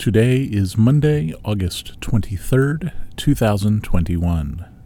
Today is Monday, August 23rd, 2021.